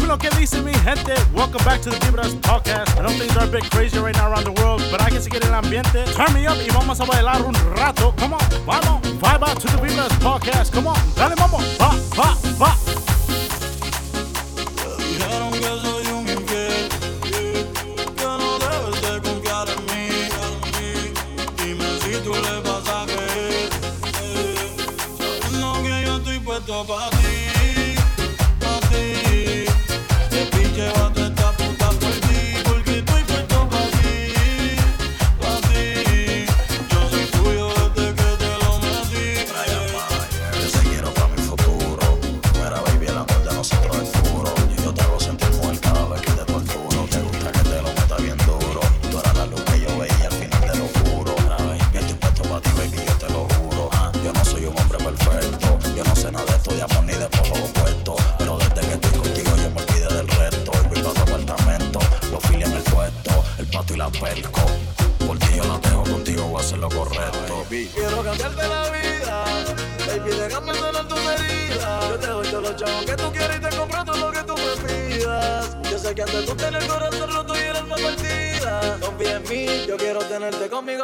Dime lo que dice mi gente. Welcome back to the Vibras Podcast. I know things are a bit crazy right now around the world, but hay que seguir el ambiente. Turn me up y vamos a bailar un rato. Come on, vamos. Vibe out to the Vibras Podcast. Come on, dale, vamos. Va, va, va. Bye.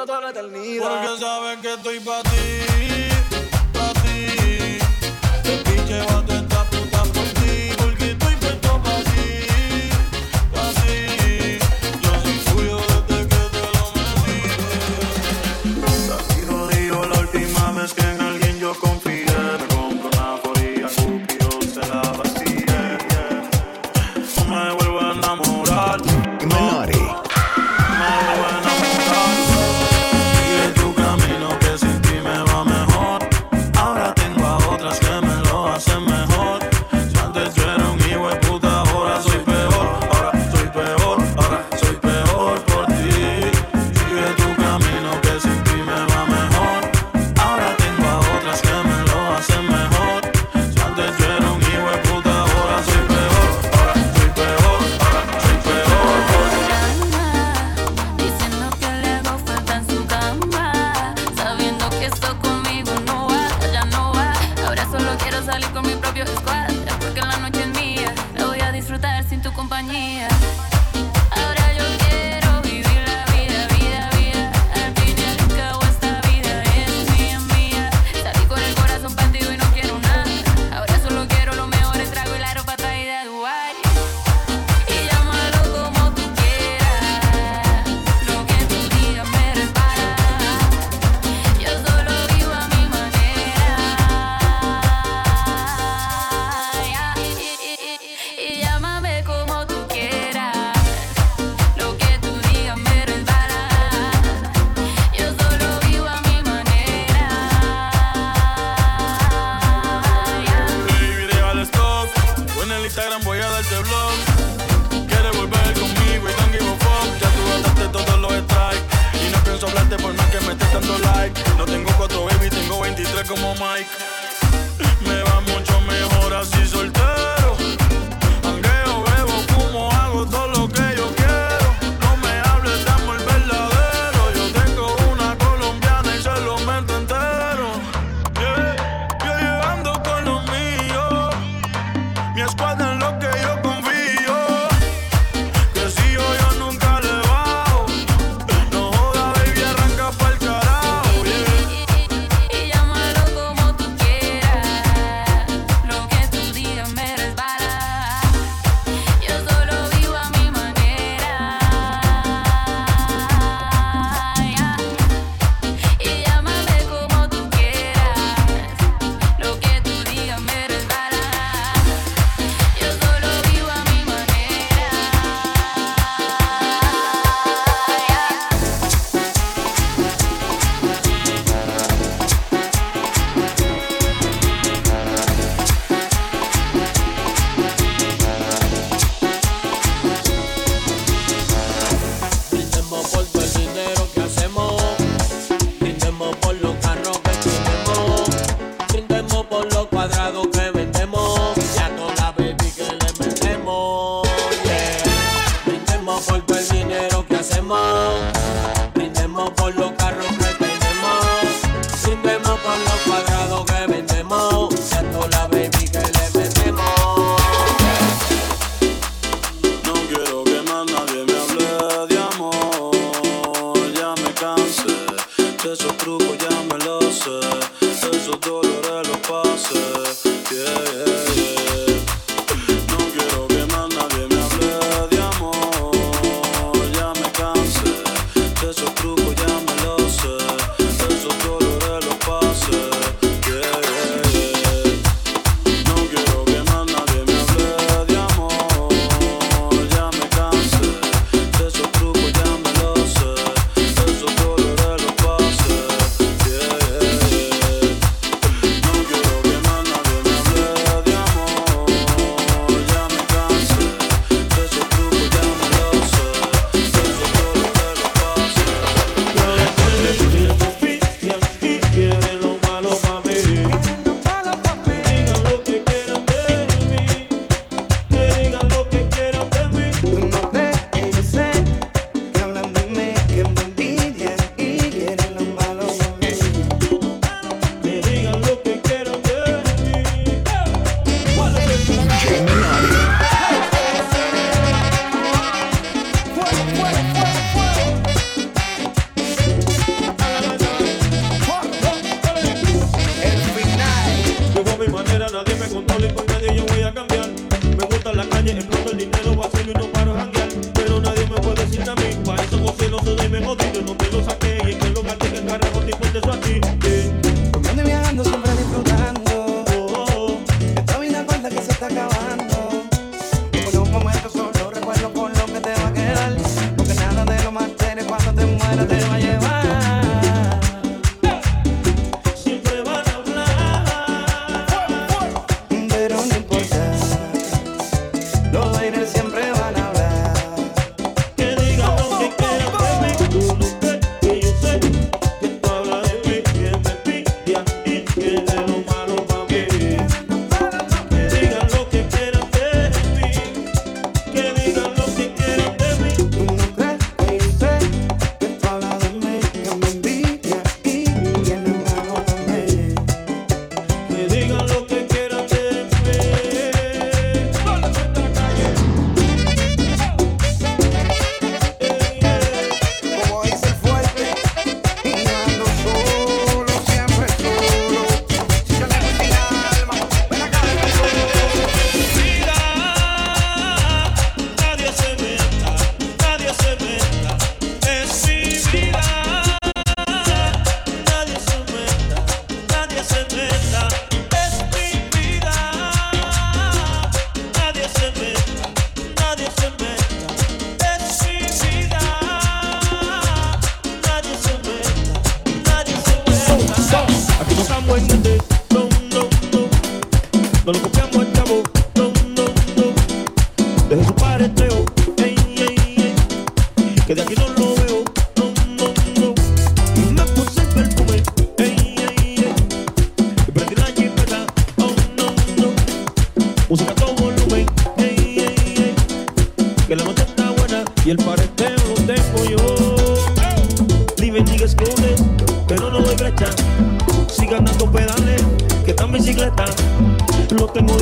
Porque saben que estoy para ti, para ti. Te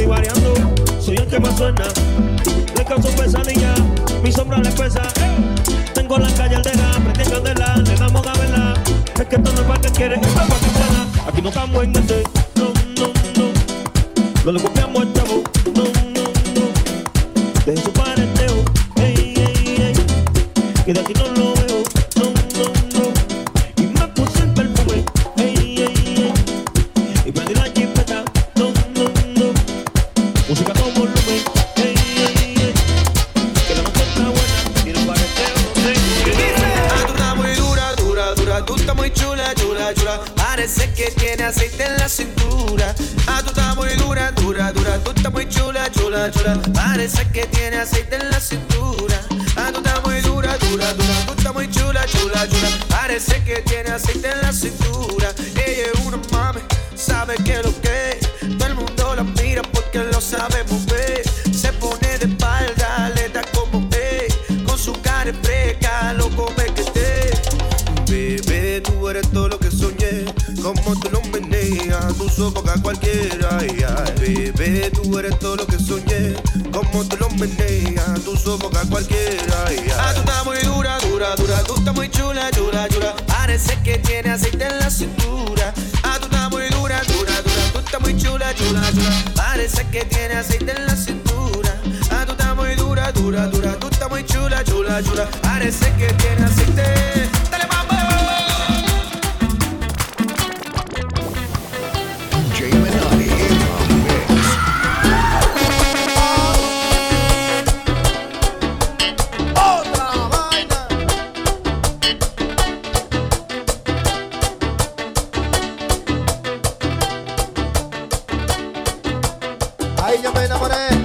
y variando, soy el que más suena. Le causo pesadilla, mi sombra le pesa. Tengo la calle aldera, prendí candela, le damos gabela. Es que esto no es para que quiere, esto es para que. Aquí no estamos en este, no, no, no. No le copiamos el chavo, no, no, no. Deje su pareteo, ey, ey, ey. Que de aquí no que lo sabe mover. Se pone de espalda, le da como ve. Con su cara fresca, lo come que esté. Bebé, tú eres todo lo que soñé. Como tú lo meneas, tus ojos a cualquiera. Ay. Bebé, tú eres todo lo que soñé. Como tú lo meneas, tus ojos a cualquiera. Ay, ah, tú estás muy dura, dura, dura. Tú estás muy chula, chula, chula. Parece que tiene aceite en la cintura. Ah, tú estás muy dura, dura, dura. Tú estás muy chula, chula, chula de esa que tiene aceite en la cintura. Ah, tú estás muy dura, dura, dura. Tú estás muy chula, chula, chula. Parece que tiene aceite. ella me enamoré.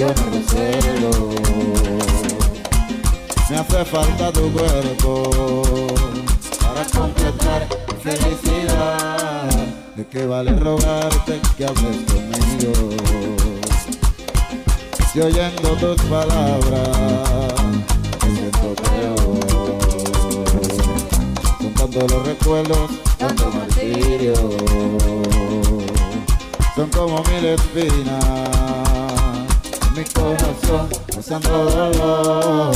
yo me. Me hace falta tu cuerpo para completar mi felicidad. ¿De qué vale rogarte que hables conmigo? Si oyendo tus palabras me siento peor. Son tantos los recuerdos, tanto martirio. Son como mil espinas me conoció usando dolor.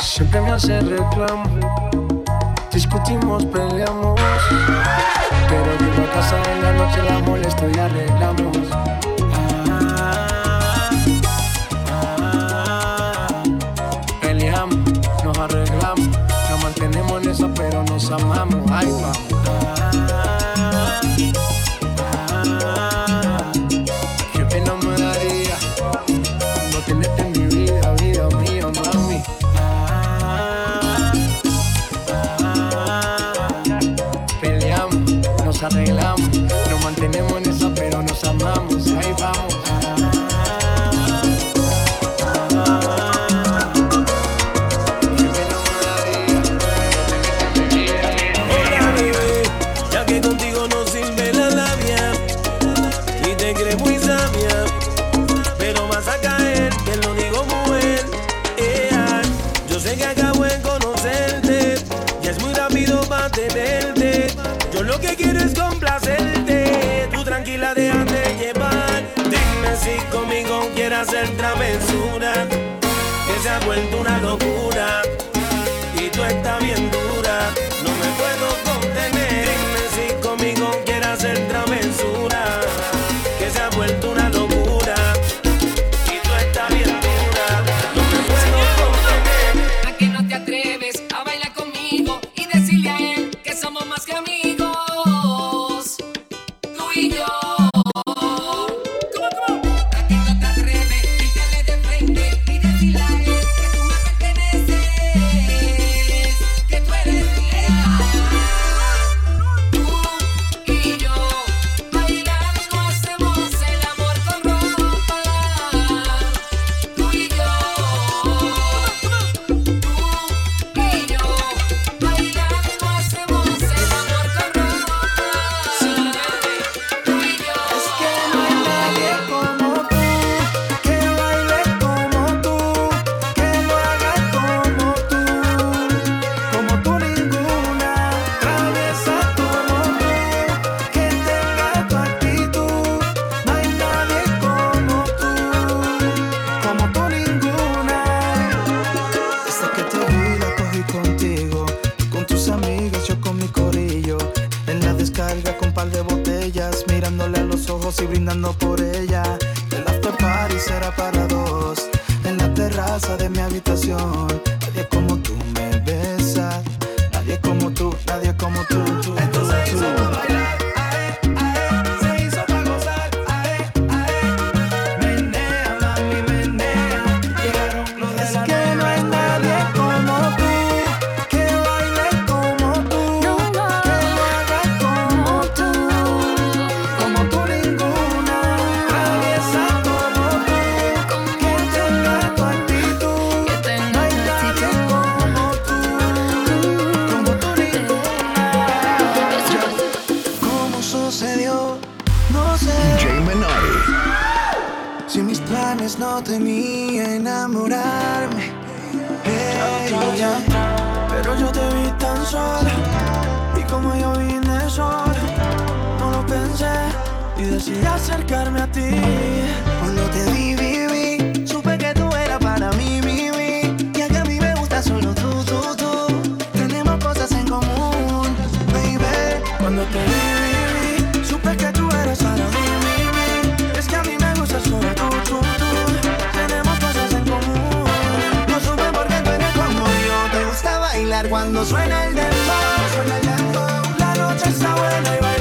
Siempre me hace reclamo Discutimos, peleamos. Pero llego a casa en la noche, la molesto y arreglamos. Ah, ah, ah. Peleamos, nos arreglamos. Nos mantenemos en esa pero nos amamos. Ahí vamos. Que acabo de conocerte y es muy rápido para tenerte. Yo lo que quiero es complacerte. Tú tranquila, déjate llevar. Dime si conmigo quieres hacer travesura. Que se ha vuelto una locura y tú estás bien dura. cuando suena el dembow, suena el dembow, la noche está buena y va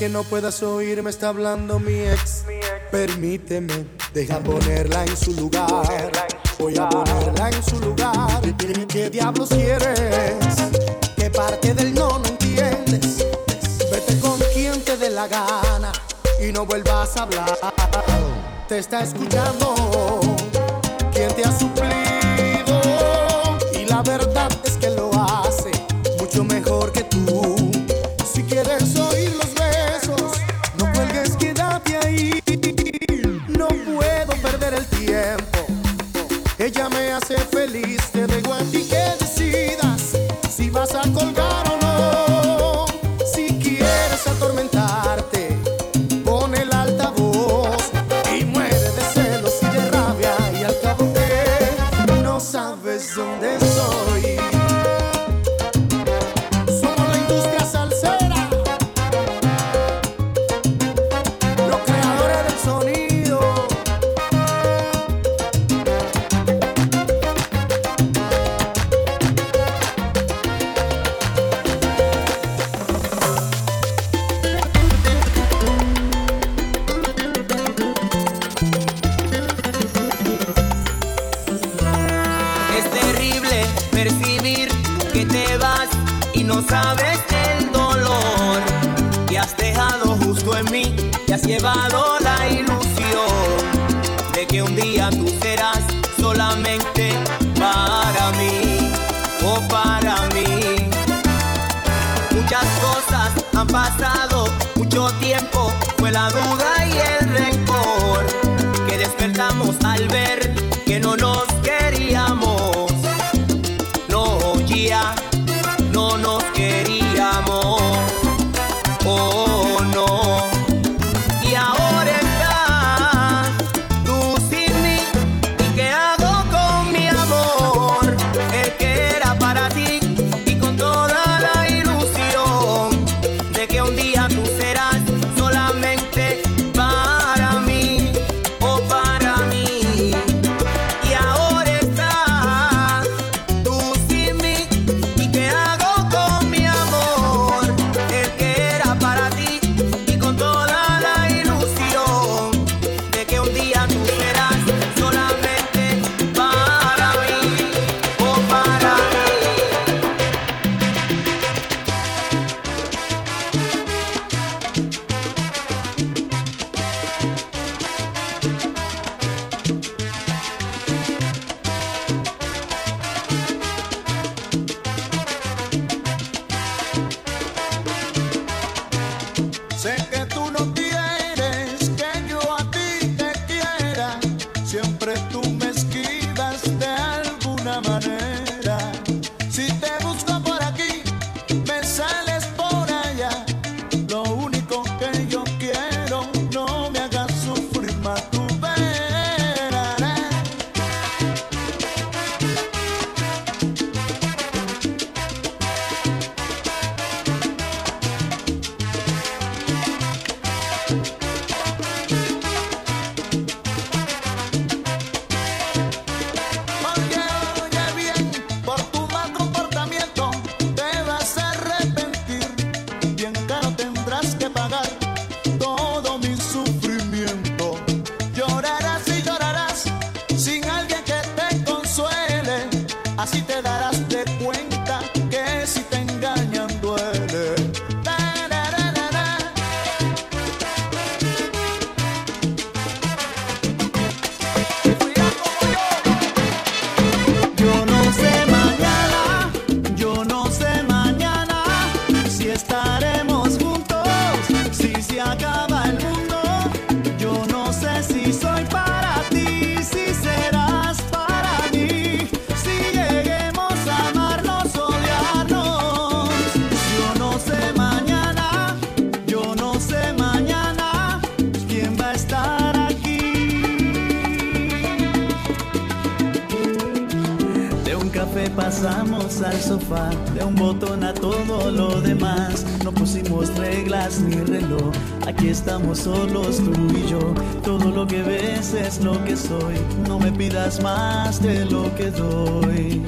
que no puedas oír, me está hablando mi ex. Permíteme, deja ponerla en su lugar. Voy a ponerla en su lugar. ¿Qué diablos quieres? ¿Qué parte del no no entiendes? Vete con quien te dé la gana y no vuelvas a hablar. Te está escuchando. ¿Quién te ha suplido? Ella me hace feliz de que un día tú serás solamente para mí o para mí. Muchas cosas han pasado, mucho tiempo fue la duda y el pasamos al sofá, de un botón a todo lo demás. No pusimos reglas ni reloj, aquí estamos solos tú y yo. Todo lo que ves es lo que soy, no me pidas más de lo que doy.